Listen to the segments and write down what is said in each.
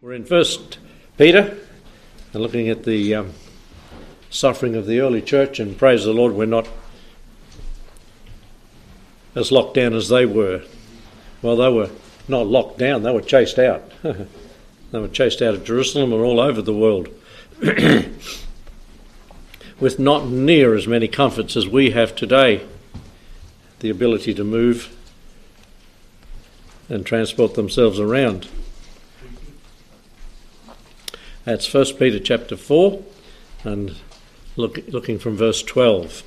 We're in First Peter and looking at the um, suffering of the early church, and praise the Lord, we're not as locked down as they were. Well, they were not locked down; they were chased out. they were chased out of Jerusalem and all over the world, with not near as many comforts as we have today. The ability to move and transport themselves around. That's 1 Peter chapter 4 and look, looking from verse 12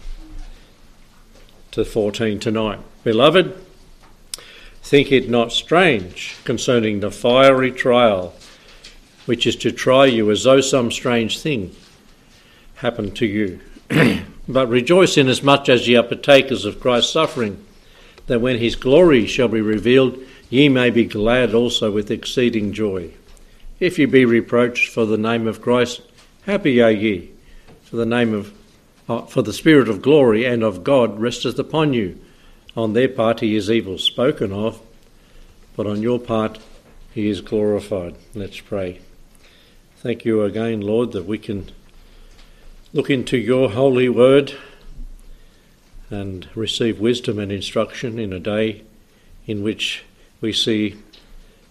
to 14 tonight. Beloved, think it not strange concerning the fiery trial which is to try you as though some strange thing happened to you. but rejoice inasmuch as ye are partakers of Christ's suffering, that when his glory shall be revealed, ye may be glad also with exceeding joy. If ye be reproached for the name of Christ, happy are ye, for the name of uh, for the spirit of glory and of God resteth upon you. On their part he is evil spoken of, but on your part he is glorified. Let's pray. Thank you again, Lord, that we can look into your holy word and receive wisdom and instruction in a day in which we see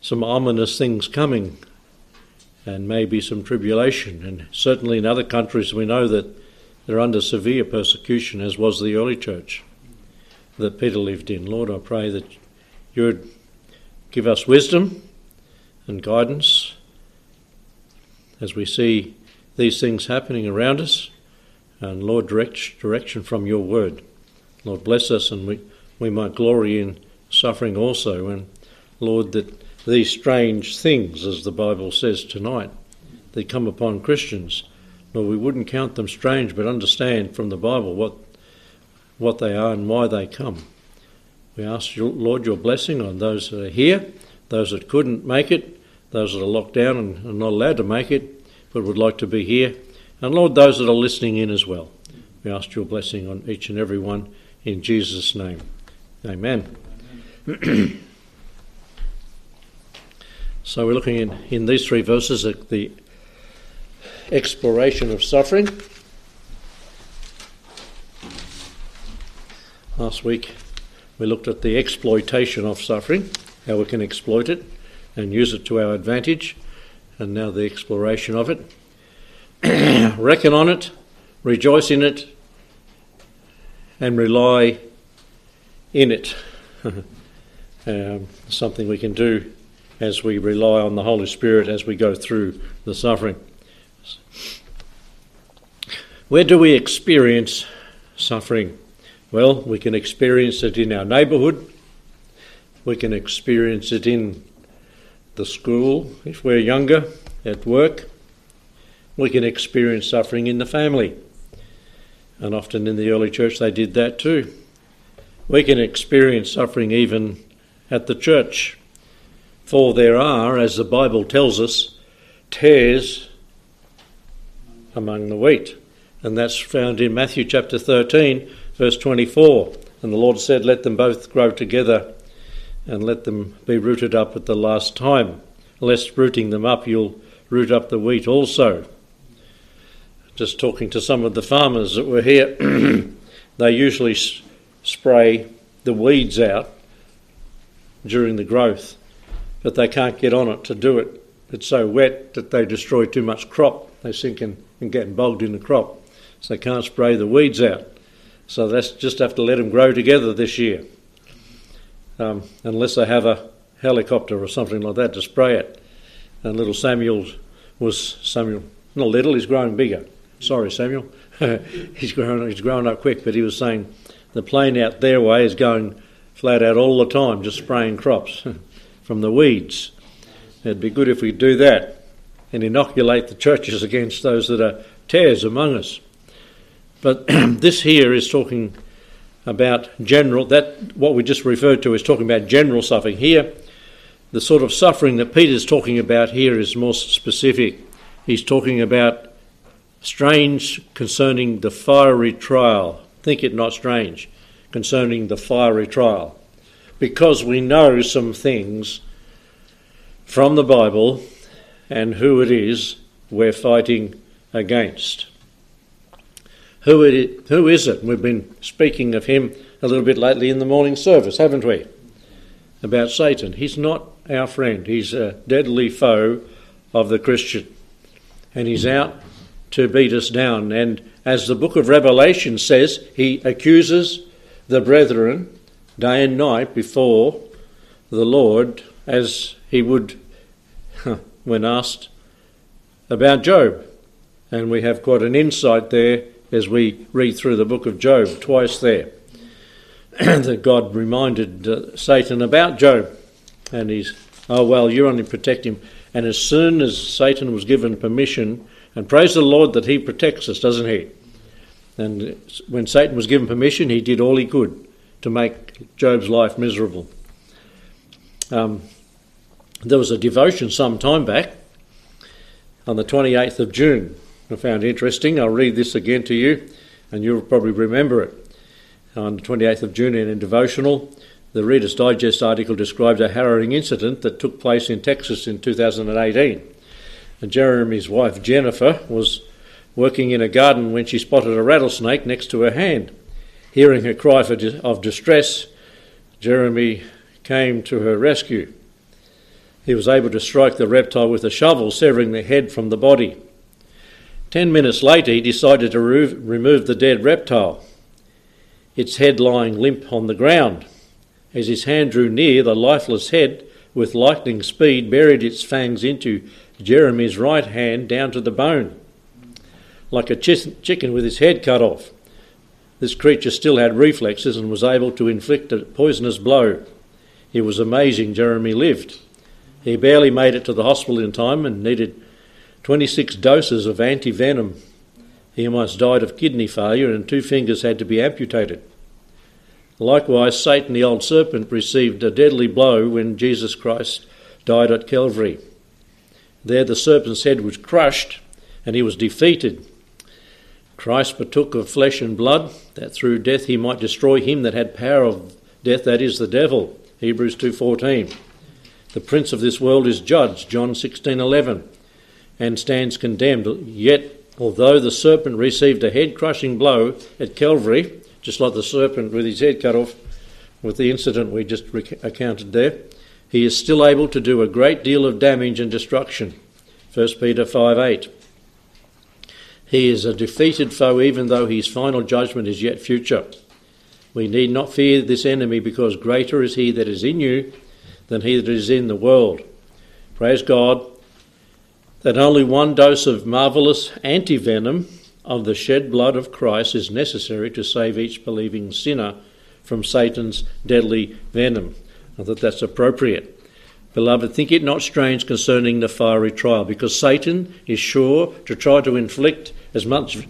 some ominous things coming and maybe some tribulation. And certainly in other countries, we know that they're under severe persecution, as was the early church that Peter lived in. Lord, I pray that you would give us wisdom and guidance as we see these things happening around us. And Lord, direct direction from your word. Lord, bless us and we, we might glory in suffering also. And Lord, that these strange things, as the Bible says tonight, that come upon Christians. Well, we wouldn't count them strange, but understand from the Bible what what they are and why they come. We ask, Lord, your blessing on those that are here, those that couldn't make it, those that are locked down and are not allowed to make it, but would like to be here, and Lord, those that are listening in as well. We ask your blessing on each and every one in Jesus' name. Amen. So we're looking in, in these three verses at the exploration of suffering. Last week we looked at the exploitation of suffering, how we can exploit it and use it to our advantage, and now the exploration of it. Reckon on it, rejoice in it, and rely in it. um, something we can do as we rely on the Holy Spirit as we go through the suffering. Where do we experience suffering? Well, we can experience it in our neighbourhood, we can experience it in the school if we're younger, at work, we can experience suffering in the family. And often in the early church they did that too. We can experience suffering even at the church. For there are, as the Bible tells us, tares among the wheat. And that's found in Matthew chapter 13, verse 24. And the Lord said, Let them both grow together and let them be rooted up at the last time, lest rooting them up you'll root up the wheat also. Just talking to some of the farmers that were here, they usually spray the weeds out during the growth but they can't get on it to do it. It's so wet that they destroy too much crop. They sink in and get bogged in the crop. So they can't spray the weeds out. So they just have to let them grow together this year. Um, unless they have a helicopter or something like that to spray it. And little Samuel was Samuel, not little, he's growing bigger. Sorry, Samuel. he's grown he's grown up quick, but he was saying the plane out their way is going flat out all the time, just spraying crops. from the weeds. It'd be good if we do that and inoculate the churches against those that are tares among us. But this here is talking about general, that what we just referred to is talking about general suffering. Here, the sort of suffering that Peter's talking about here is more specific. He's talking about strange concerning the fiery trial. Think it not strange concerning the fiery trial because we know some things from the Bible and who it is we're fighting against. Who, it, who is it? We've been speaking of him a little bit lately in the morning service, haven't we? About Satan. He's not our friend, he's a deadly foe of the Christian. And he's out to beat us down. And as the book of Revelation says, he accuses the brethren day and night before the Lord as he would when asked about Job. And we have quite an insight there as we read through the book of Job, twice there, that God reminded uh, Satan about Job. And he's, oh, well, you only protect him. And as soon as Satan was given permission, and praise the Lord that he protects us, doesn't he? And when Satan was given permission, he did all he could to make Job's life miserable. Um, there was a devotion some time back on the 28th of June. I found interesting. I'll read this again to you, and you'll probably remember it. On the 28th of June, in a devotional, the Reader's Digest article describes a harrowing incident that took place in Texas in 2018. And Jeremy's wife Jennifer was working in a garden when she spotted a rattlesnake next to her hand. Hearing her cry of distress, Jeremy came to her rescue. He was able to strike the reptile with a shovel, severing the head from the body. Ten minutes later, he decided to remove the dead reptile, its head lying limp on the ground. As his hand drew near, the lifeless head, with lightning speed, buried its fangs into Jeremy's right hand down to the bone, like a chicken with its head cut off. This creature still had reflexes and was able to inflict a poisonous blow. It was amazing Jeremy lived. He barely made it to the hospital in time and needed 26 doses of anti venom. He almost died of kidney failure and two fingers had to be amputated. Likewise, Satan, the old serpent, received a deadly blow when Jesus Christ died at Calvary. There, the serpent's head was crushed and he was defeated. Christ partook of flesh and blood, that through death he might destroy him that had power of death, that is, the devil. Hebrews 2.14. The prince of this world is judged, John 16.11, and stands condemned. Yet, although the serpent received a head-crushing blow at Calvary, just like the serpent with his head cut off with the incident we just recounted there, he is still able to do a great deal of damage and destruction. 1 Peter 5.8 he is a defeated foe, even though his final judgment is yet future. We need not fear this enemy because greater is he that is in you than he that is in the world. Praise God that only one dose of marvellous antivenom of the shed blood of Christ is necessary to save each believing sinner from Satan's deadly venom. I thought that's appropriate. Beloved, think it not strange concerning the fiery trial, because Satan is sure to try to inflict as much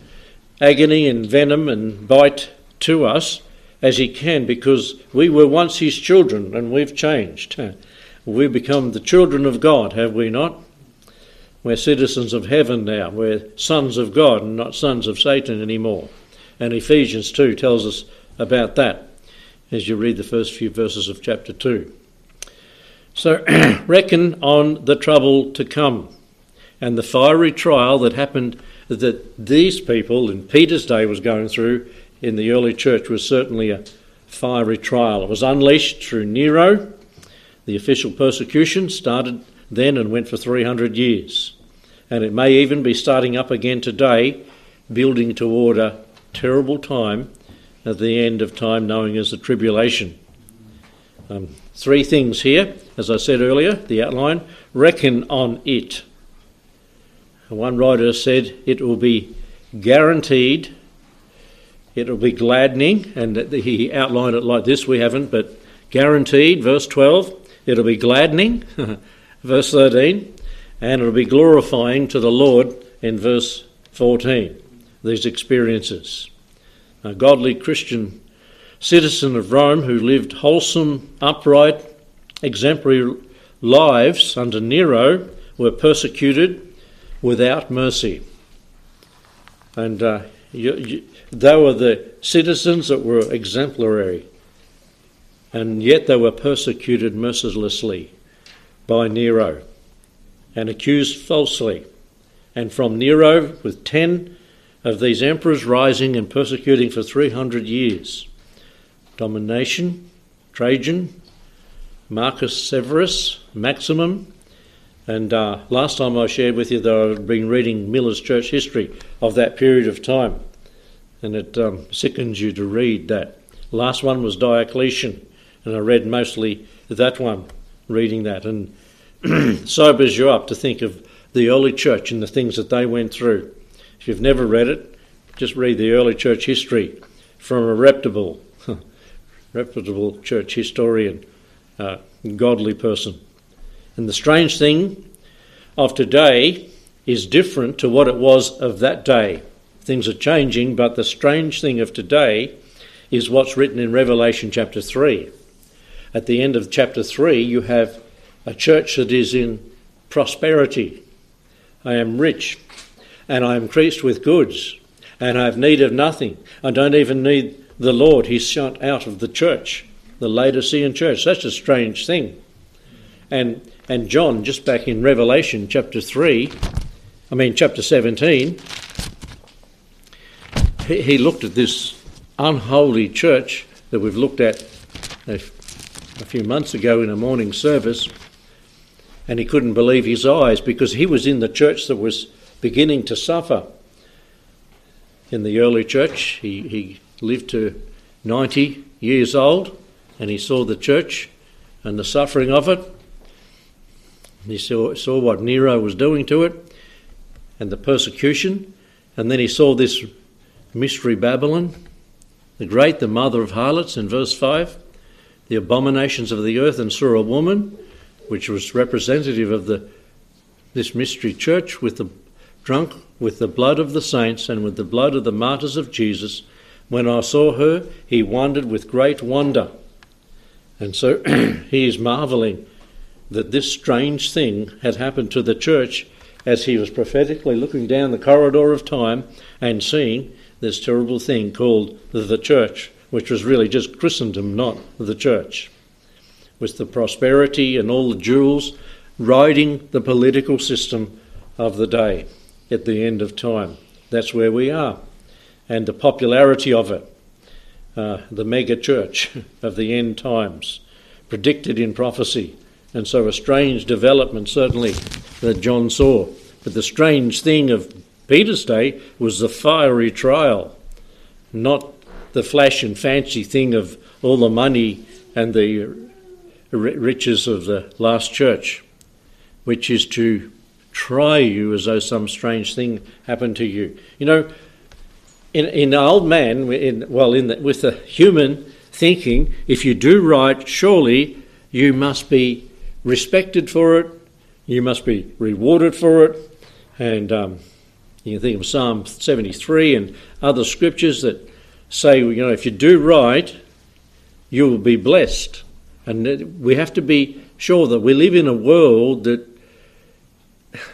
agony and venom and bite to us as he can, because we were once his children and we've changed. We've become the children of God, have we not? We're citizens of heaven now. We're sons of God and not sons of Satan anymore. And Ephesians 2 tells us about that as you read the first few verses of chapter 2. So reckon on the trouble to come and the fiery trial that happened that these people in Peter's day was going through in the early church was certainly a fiery trial. It was unleashed through Nero. The official persecution started then and went for 300 years. And it may even be starting up again today, building toward a terrible time at the end of time, knowing as the tribulation. Um, three things here, as I said earlier, the outline reckon on it. One writer said it will be guaranteed, it will be gladdening, and he outlined it like this. We haven't, but guaranteed, verse 12, it'll be gladdening, verse 13, and it'll be glorifying to the Lord in verse 14. These experiences. A godly Christian citizen of Rome who lived wholesome, upright, exemplary lives under Nero were persecuted without mercy. And uh, you, you, they were the citizens that were exemplary, and yet they were persecuted mercilessly by Nero. and accused falsely, and from Nero with ten of these emperors rising and persecuting for 300 years. Domitian, Trajan, Marcus Severus, Maximum, and uh, last time I shared with you that I've been reading Miller's church history of that period of time, and it um, sickens you to read that. Last one was Diocletian, and I read mostly that one, reading that, and sobers you up to think of the early church and the things that they went through. If you've never read it, just read the early church history from a reputable, reputable church historian, uh, godly person. And the strange thing of today is different to what it was of that day. Things are changing, but the strange thing of today is what's written in Revelation chapter 3. At the end of chapter 3, you have a church that is in prosperity. I am rich and I am increased with goods and I have need of nothing. I don't even need the Lord. He's shut out of the church, the Laodicean church. That's a strange thing. And and John, just back in Revelation chapter 3, I mean chapter 17, he, he looked at this unholy church that we've looked at a, a few months ago in a morning service, and he couldn't believe his eyes because he was in the church that was beginning to suffer. In the early church, he, he lived to 90 years old and he saw the church and the suffering of it. He saw, saw what Nero was doing to it and the persecution. And then he saw this mystery Babylon, the great, the mother of harlots, in verse 5, the abominations of the earth, and saw a woman, which was representative of the, this mystery church, with the drunk with the blood of the saints and with the blood of the martyrs of Jesus. When I saw her, he wondered with great wonder. And so he is marveling that this strange thing had happened to the church as he was prophetically looking down the corridor of time and seeing this terrible thing called the church, which was really just Christendom, not the church, with the prosperity and all the jewels riding the political system of the day at the end of time. That's where we are. And the popularity of it, uh, the mega church of the end times, predicted in prophecy, and so a strange development, certainly, that John saw. But the strange thing of Peter's day was the fiery trial, not the flash and fancy thing of all the money and the riches of the last church, which is to try you as though some strange thing happened to you. You know, in, in old man, in, well, in the, with the human thinking, if you do right, surely you must be respected for it, you must be rewarded for it. And um, you can think of Psalm 73 and other scriptures that say, you know, if you do right, you will be blessed. And we have to be sure that we live in a world that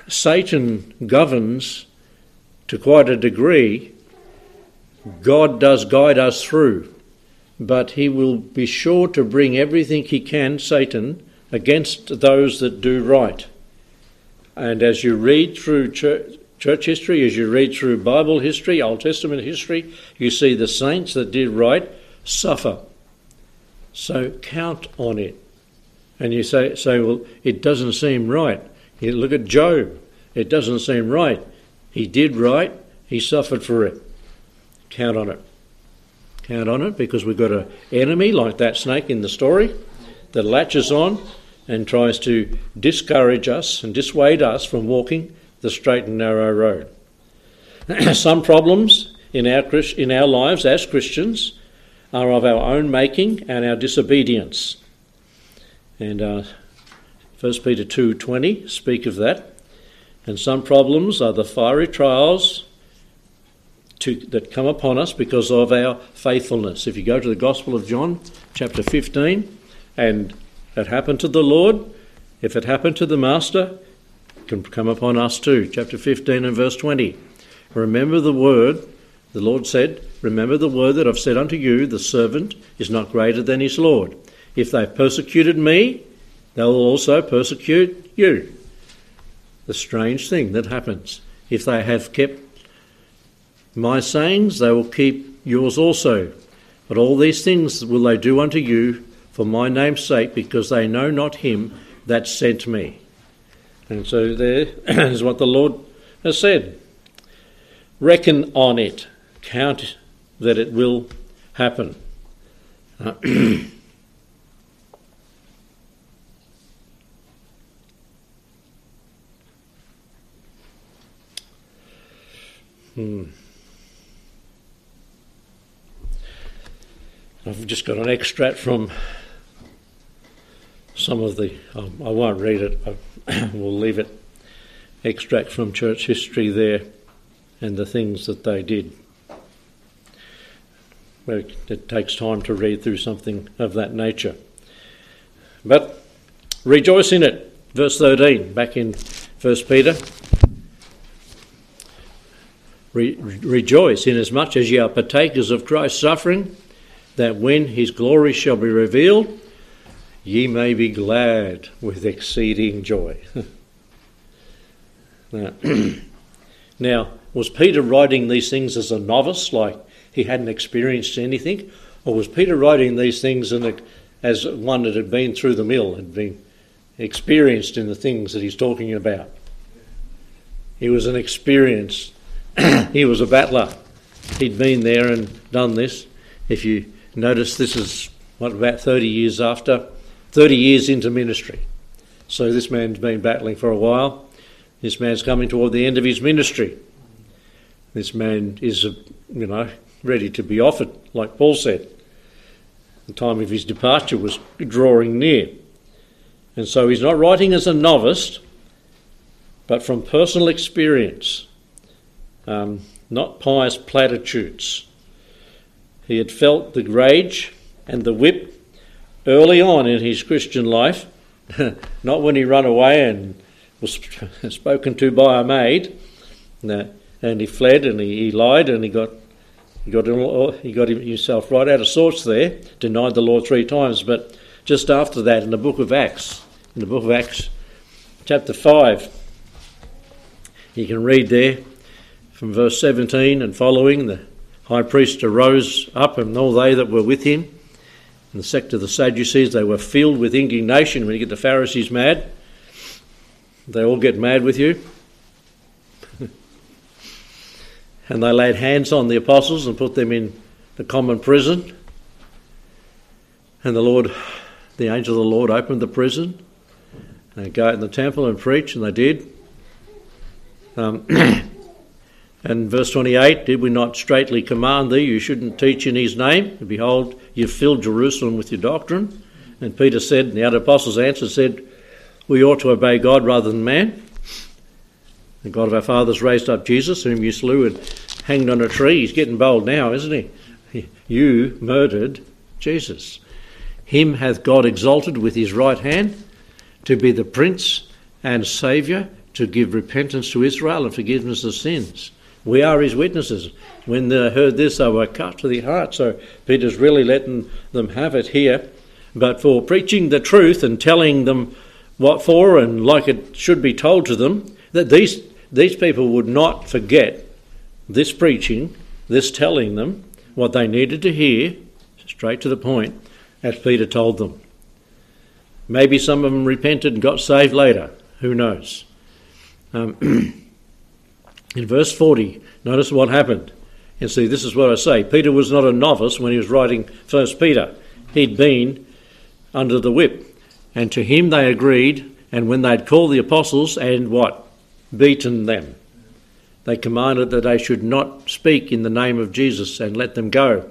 Satan governs to quite a degree. God does guide us through, but he will be sure to bring everything he can, Satan, against those that do right. And as you read through church, church history, as you read through Bible history, Old Testament history, you see the saints that did right suffer. So count on it. And you say, say well, it doesn't seem right. You look at Job. It doesn't seem right. He did right. He suffered for it. Count on it. Count on it because we've got an enemy like that snake in the story that latches on and tries to discourage us and dissuade us from walking the straight and narrow road. Some problems in our, in our lives as Christians are of our own making and our disobedience. And uh, 1 Peter 2:20 speak of that. And some problems are the fiery trials to, that come upon us because of our faithfulness. If you go to the Gospel of John, chapter 15, and it happened to the Lord, if it happened to the Master, it can come upon us too. Chapter 15 and verse 20. Remember the word, the Lord said, Remember the word that I've said unto you, the servant is not greater than his Lord. If they've persecuted me, they will also persecute you. the strange thing that happens. If they have kept my sayings, they will keep yours also. But all these things will they do unto you for my name's sake, because they know not him that sent me. And so there is what the Lord has said. Reckon on it, count that it will happen. Uh, hmm. I've just got an extract from some of the, um, I won't read it, we'll leave it. Extract from church history there and the things that they did. Well, it takes time to read through something of that nature. But rejoice in it. Verse 13, back in 1 Peter. Re- rejoice inasmuch as ye are partakers of Christ's suffering that when his glory shall be revealed, ye may be glad with exceeding joy. now, now, was Peter writing these things as a novice, like he hadn't experienced anything? Or was Peter writing these things a, as one that had been through the mill, had been experienced in the things that he's talking about? He was an experienced, he was a battler. He'd been there and done this. If you Notice this is, what, about 30 years after, 30 years into ministry. So this man's been battling for a while. This man's coming toward the end of his ministry. This man is, you know, ready to be offered, like Paul said. The time of his departure was drawing near. And so he's not writing as a novice, but from personal experience, um, not pious platitudes. He had felt the rage and the whip early on in his Christian life, not when he ran away and was spoken to by a maid, and he fled and he, he lied and he got he got he got himself right out of sorts there, denied the Lord three times. But just after that, in the book of Acts, in the book of Acts, chapter five, you can read there from verse seventeen and following the high priest arose up, and all they that were with him. The sect of the Sadducees, they were filled with indignation when you get the Pharisees mad. They all get mad with you. and they laid hands on the apostles and put them in the common prison. And the Lord, the angel of the Lord, opened the prison. And go out in the temple and preach, and they did. Um, And verse 28 Did we not straightly command thee, you shouldn't teach in his name? And behold, you've filled Jerusalem with your doctrine. And Peter said, and the other apostles answered, said, We ought to obey God rather than man. The God of our fathers raised up Jesus, whom you slew and hanged on a tree. He's getting bold now, isn't he? You murdered Jesus. Him hath God exalted with his right hand to be the Prince and Saviour, to give repentance to Israel and forgiveness of sins. We are his witnesses. When they heard this, they were cut to the heart. So Peter's really letting them have it here. But for preaching the truth and telling them what for and like it should be told to them, that these, these people would not forget this preaching, this telling them what they needed to hear, straight to the point, as Peter told them. Maybe some of them repented and got saved later. Who knows? Um, In verse 40, notice what happened. And see, this is what I say. Peter was not a novice when he was writing First Peter. He'd been under the whip. And to him they agreed, and when they'd called the apostles and what? Beaten them. They commanded that they should not speak in the name of Jesus and let them go.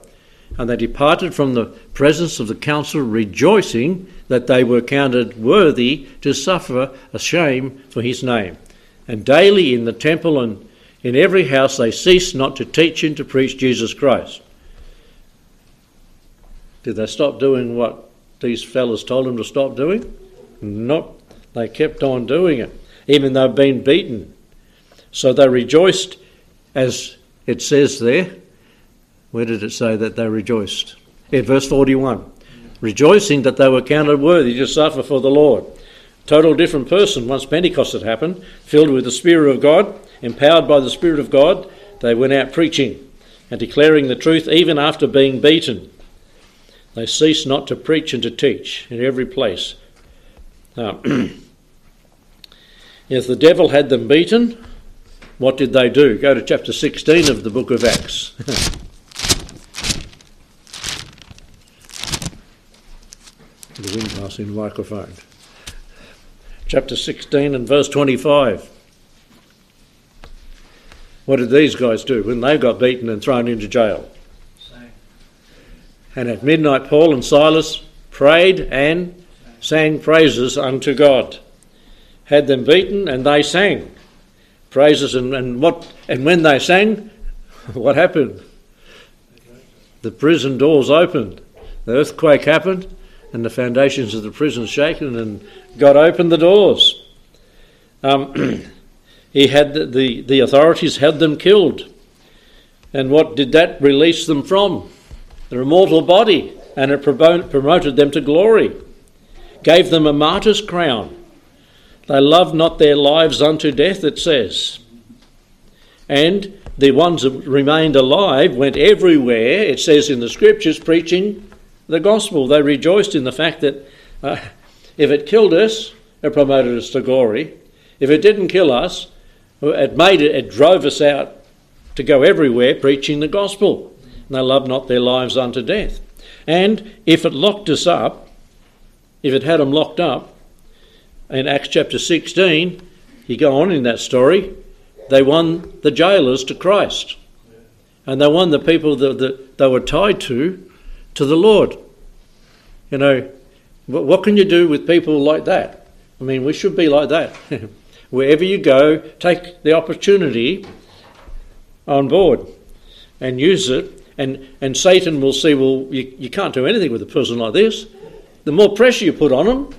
And they departed from the presence of the council, rejoicing that they were counted worthy to suffer a shame for his name. And daily in the temple and in every house they ceased not to teach and to preach Jesus Christ. Did they stop doing what these fellows told them to stop doing? Nope. They kept on doing it, even though been beaten. So they rejoiced, as it says there. Where did it say that they rejoiced? In verse 41. Rejoicing that they were counted worthy to suffer for the Lord. Total different person once Pentecost had happened, filled with the Spirit of God, empowered by the Spirit of God, they went out preaching and declaring the truth even after being beaten. They ceased not to preach and to teach in every place. Now, if the devil had them beaten, what did they do? Go to chapter 16 of the book of Acts. the wind passing the microphone. Chapter 16 and verse 25. What did these guys do when they got beaten and thrown into jail? Sang. And at midnight, Paul and Silas prayed and sang praises unto God. Had them beaten and they sang praises and, and what and when they sang, what happened? The prison doors opened. The earthquake happened and the foundations of the prison shaken and God opened the doors. Um, he had the, the, authorities had them killed. And what did that release them from? Their immortal body, and it promoted them to glory, gave them a martyr's crown. They loved not their lives unto death, it says. And the ones that remained alive went everywhere, it says in the scriptures, preaching the gospel. They rejoiced in the fact that uh, if it killed us, it promoted us to glory. If it didn't kill us, it made it, it drove us out to go everywhere preaching the gospel. And they loved not their lives unto death. And if it locked us up, if it had them locked up, in Acts chapter 16, you go on in that story, they won the jailers to Christ. And they won the people that, that they were tied to, to the Lord. You know, what can you do with people like that? I mean, we should be like that. Wherever you go, take the opportunity on board and use it. And, and Satan will see, well, you, you can't do anything with a person like this. The more pressure you put on them,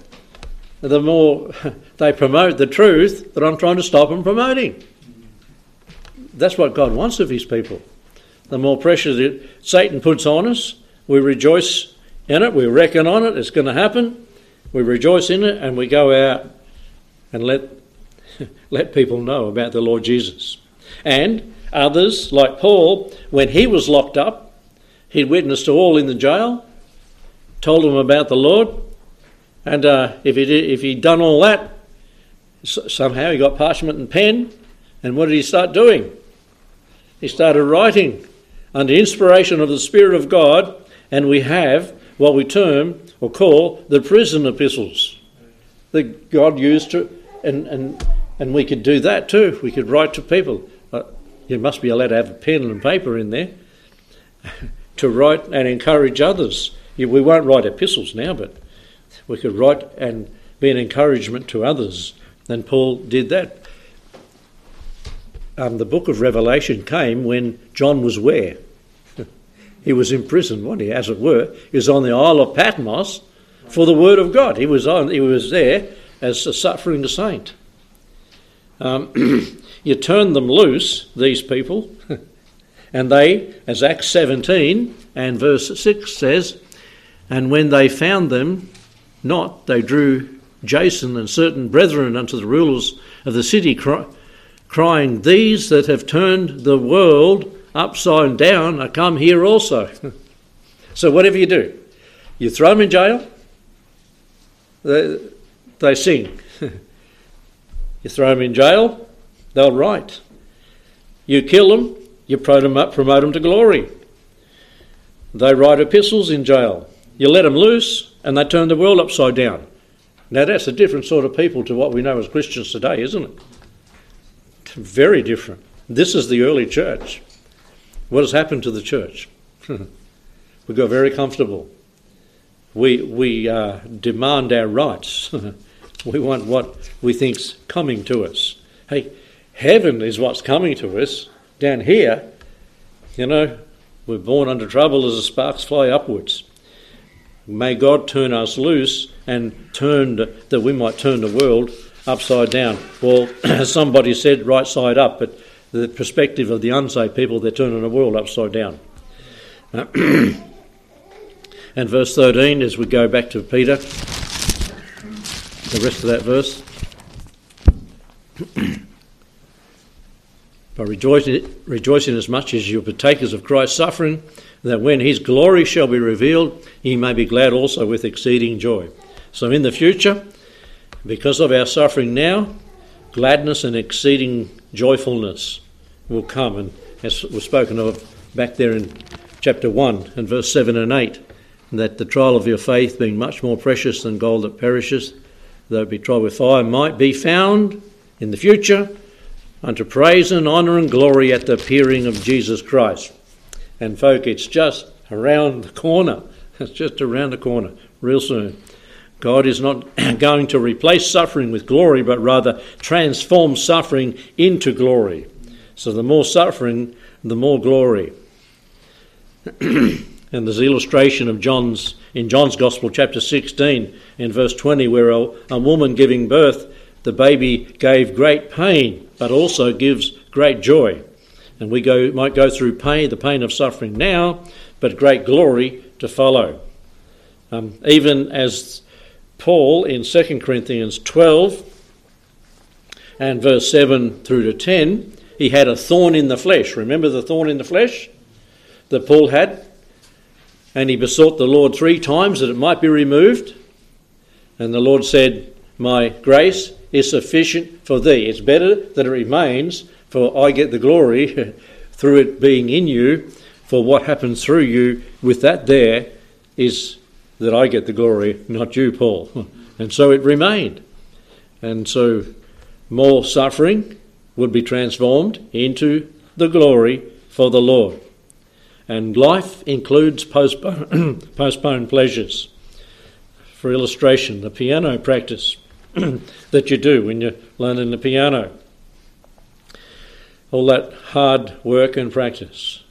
the more they promote the truth that I'm trying to stop them promoting. That's what God wants of his people. The more pressure that Satan puts on us, we rejoice in it, we reckon on it, it's going to happen, we rejoice in it, and we go out and let let people know about the Lord Jesus. And others, like Paul, when he was locked up, he'd witnessed to all in the jail, told them about the Lord, and uh, if, he did, if he'd done all that, somehow he got parchment and pen, and what did he start doing? He started writing under inspiration of the Spirit of God, and we have what we term or call the prison epistles that God used to, and, and and we could do that too. We could write to people. Uh, you must be allowed to have a pen and paper in there to write and encourage others. We won't write epistles now, but we could write and be an encouragement to others. And Paul did that. Um, the book of Revelation came when John was where? he was in prison, wasn't he, as it were. He was on the Isle of Patmos for the word of God. He was, on, he was there as a suffering saint. Um, you turn them loose, these people, and they, as Acts 17 and verse 6 says, and when they found them not, they drew Jason and certain brethren unto the rulers of the city, cry, crying, These that have turned the world upside down are come here also. so, whatever you do, you throw them in jail, they, they sing. You throw them in jail, they'll write. You kill them, you promote them up, promote them to glory. They write epistles in jail. You let them loose, and they turn the world upside down. Now that's a different sort of people to what we know as Christians today, isn't it? Very different. This is the early church. What has happened to the church? we got very comfortable. We we uh, demand our rights. We want what we think's coming to us. Hey, heaven is what's coming to us. Down here, you know, we're born under trouble as the sparks fly upwards. May God turn us loose and turn that we might turn the world upside down. Well, as somebody said, right side up, but the perspective of the unsaved people, they're turning the world upside down. and verse 13, as we go back to Peter, the rest of that verse. but rejoicing, rejoicing as much as you are partakers of Christ's suffering, that when his glory shall be revealed, ye may be glad also with exceeding joy. So in the future, because of our suffering now, gladness and exceeding joyfulness will come. And as was spoken of back there in chapter 1 and verse 7 and 8, that the trial of your faith, being much more precious than gold that perishes, though be tried with fire, might be found in the future unto praise and honour and glory at the appearing of Jesus Christ. And folk, it's just around the corner. It's just around the corner, real soon. God is not going to replace suffering with glory, but rather transform suffering into glory. So the more suffering, the more glory. and there's illustration of John's in John's Gospel, chapter 16, in verse 20, where a, a woman giving birth, the baby gave great pain, but also gives great joy. And we go, might go through pain, the pain of suffering now, but great glory to follow. Um, even as Paul in 2 Corinthians 12 and verse 7 through to 10, he had a thorn in the flesh. Remember the thorn in the flesh that Paul had? And he besought the Lord three times that it might be removed. And the Lord said, My grace is sufficient for thee. It's better that it remains, for I get the glory through it being in you. For what happens through you with that there is that I get the glory, not you, Paul. And so it remained. And so more suffering would be transformed into the glory for the Lord. And life includes postpone, postponed pleasures. For illustration, the piano practice that you do when you're learning the piano. All that hard work and practice.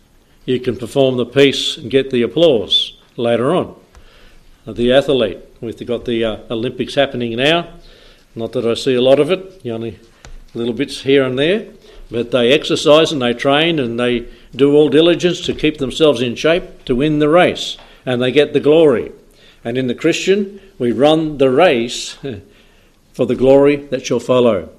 You can perform the piece and get the applause later on the athlete. We've got the uh, Olympics happening now. Not that I see a lot of it, only little bits here and there, but they exercise and they train and they do all diligence to keep themselves in shape to win the race, and they get the glory. And in the Christian, we run the race for the glory that shall follow.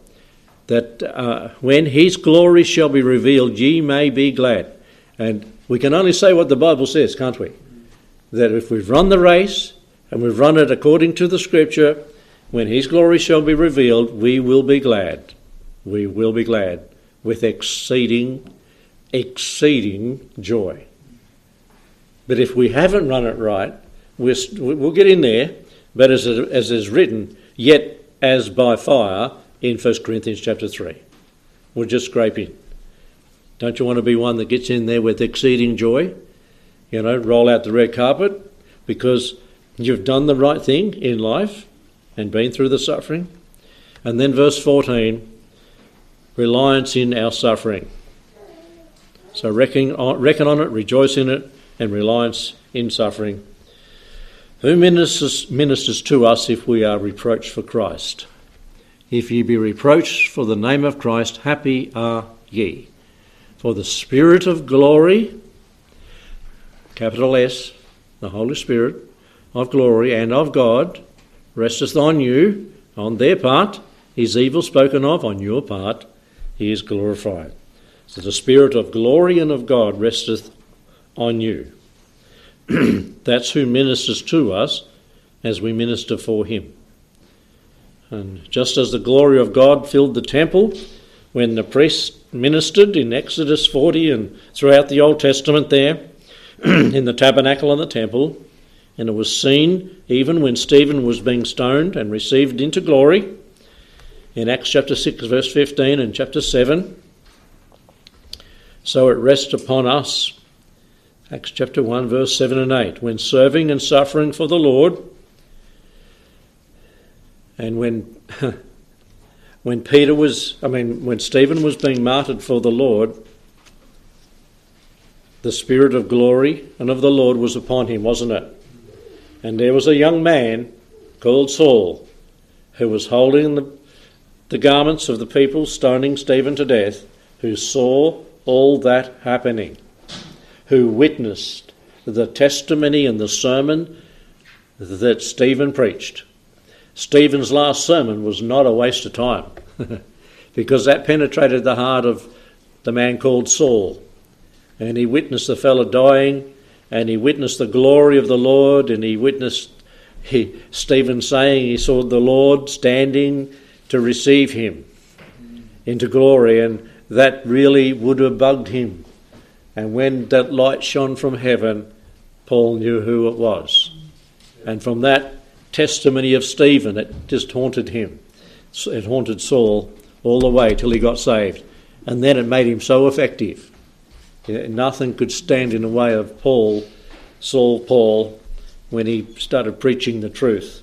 That uh, when his glory shall be revealed, ye may be glad. And we can only say what the Bible says, can't we? That if we've run the race, and we've run it according to the scripture, when his glory shall be revealed, we will be glad. We will be glad with exceeding, exceeding joy. But if we haven't run it right, we'll get in there, but as, as is written, yet as by fire in 1 Corinthians chapter 3. We'll just scrape in. Don't you want to be one that gets in there with exceeding joy? You know, roll out the red carpet because You've done the right thing in life and been through the suffering. And then verse 14 reliance in our suffering. So reckon on, reckon on it, rejoice in it, and reliance in suffering. Who ministers, ministers to us if we are reproached for Christ? If ye be reproached for the name of Christ, happy are ye. For the Spirit of glory, capital S, the Holy Spirit, of glory and of God resteth on you, on their part, is evil spoken of, on your part, he is glorified. So the Spirit of glory and of God resteth on you. That's who ministers to us as we minister for him. And just as the glory of God filled the temple when the priests ministered in Exodus 40 and throughout the Old Testament there, in the tabernacle and the temple, and it was seen even when Stephen was being stoned and received into glory in Acts chapter 6, verse 15, and chapter 7. So it rests upon us, Acts chapter 1, verse 7 and 8, when serving and suffering for the Lord, and when. when Peter was, I mean, when Stephen was being martyred for the Lord, the Spirit of glory and of the Lord was upon him, wasn't it? And there was a young man called Saul who was holding the, the garments of the people stoning Stephen to death, who saw all that happening, who witnessed the testimony and the sermon that Stephen preached. Stephen's last sermon was not a waste of time because that penetrated the heart of the man called Saul. And he witnessed the fellow dying, and he witnessed the glory of the Lord, and he witnessed he, Stephen saying he saw the Lord standing to receive him into glory, and that really would have bugged him. And when that light shone from heaven, Paul knew who it was. And from that testimony of Stephen, it just haunted him. It haunted Saul all the way till he got saved. And then it made him so effective. Nothing could stand in the way of Paul, Saul Paul, when he started preaching the truth.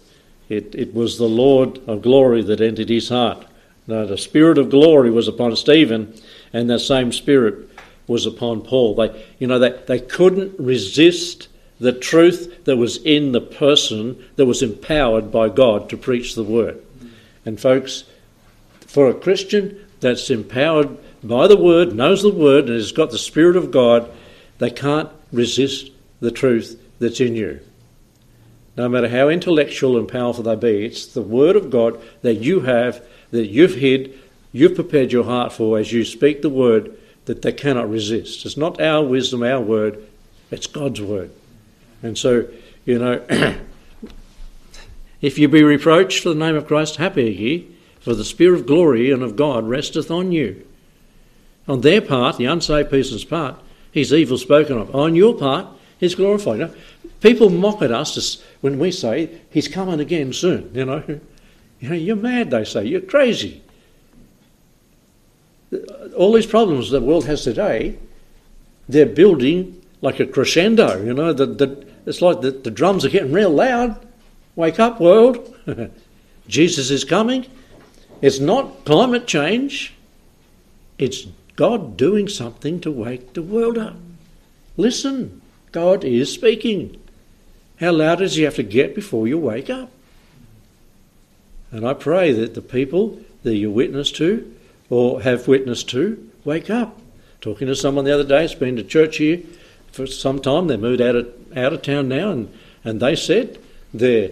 It, it was the Lord of glory that entered his heart. Now, the Spirit of glory was upon Stephen, and that same Spirit was upon Paul. They, you know, they, they couldn't resist the truth that was in the person that was empowered by God to preach the word. And, folks, for a Christian that's empowered by the word, knows the word, and has got the Spirit of God, they can't resist the truth that's in you. No matter how intellectual and powerful they be, it's the word of God that you have, that you've hid, you've prepared your heart for as you speak the word that they cannot resist. It's not our wisdom, our word, it's God's word. And so, you know, if you be reproached for the name of Christ, happy are ye, for the Spirit of glory and of God resteth on you. On their part, the unsaved person's part, he's evil spoken of. On your part, he's glorified. You know, people mock at us when we say he's coming again soon. You know, you know, you're mad. They say you're crazy all these problems the world has today, they're building like a crescendo. You know, the, the, it's like the, the drums are getting real loud. Wake up, world. Jesus is coming. It's not climate change, it's God doing something to wake the world up. Listen, God is speaking. How loud does He have to get before you wake up? And I pray that the people that you witness to or have witnessed to wake up. Talking to someone the other day, it's been to church here for some time. They moved out of, out of town now, and, and they said their,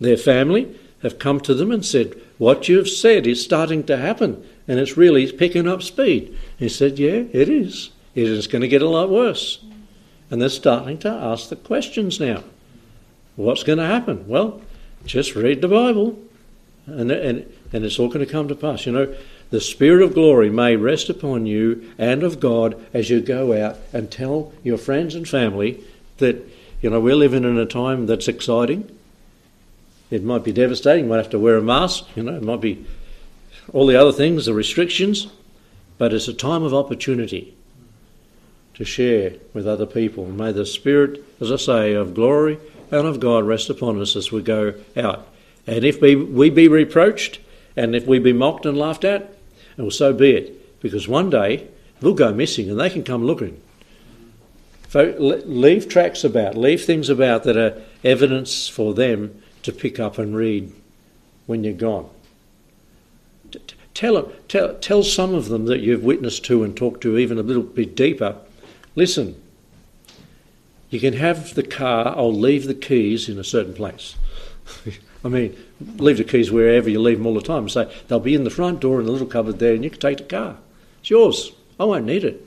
their family have come to them and said, What you've said is starting to happen, and it's really picking up speed. He said, Yeah, it is. It is going to get a lot worse. And they're starting to ask the questions now. What's going to happen? Well, just read the Bible. And, and and it's all going to come to pass. You know, the Spirit of glory may rest upon you and of God as you go out and tell your friends and family that, you know, we're living in a time that's exciting. It might be devastating. You might have to wear a mask. You know, it might be all the other things, the restrictions, but it's a time of opportunity to share with other people. May the Spirit, as I say, of glory and of God rest upon us as we go out. And if we, we be reproached, and if we be mocked and laughed at, well, so be it, because one day we'll go missing and they can come looking. leave tracks about, leave things about that are evidence for them to pick up and read when you're gone. Tell, them, tell, tell some of them that you've witnessed to and talked to even a little bit deeper. Listen, you can have the car, I'll leave the keys in a certain place. I mean, leave the keys wherever you leave them all the time. Say they'll be in the front door in the little cupboard there, and you can take the car. It's yours. I won't need it.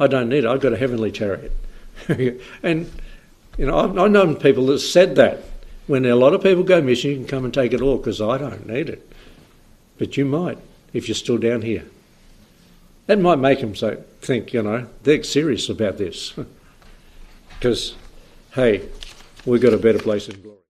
I don't need it. I've got a heavenly chariot. and you know, I've, I've known people that said that when a lot of people go missing, you can come and take it all because I don't need it. But you might if you're still down here. That might make them so think, you know, they're serious about this. Because, hey, we've got a better place in glory.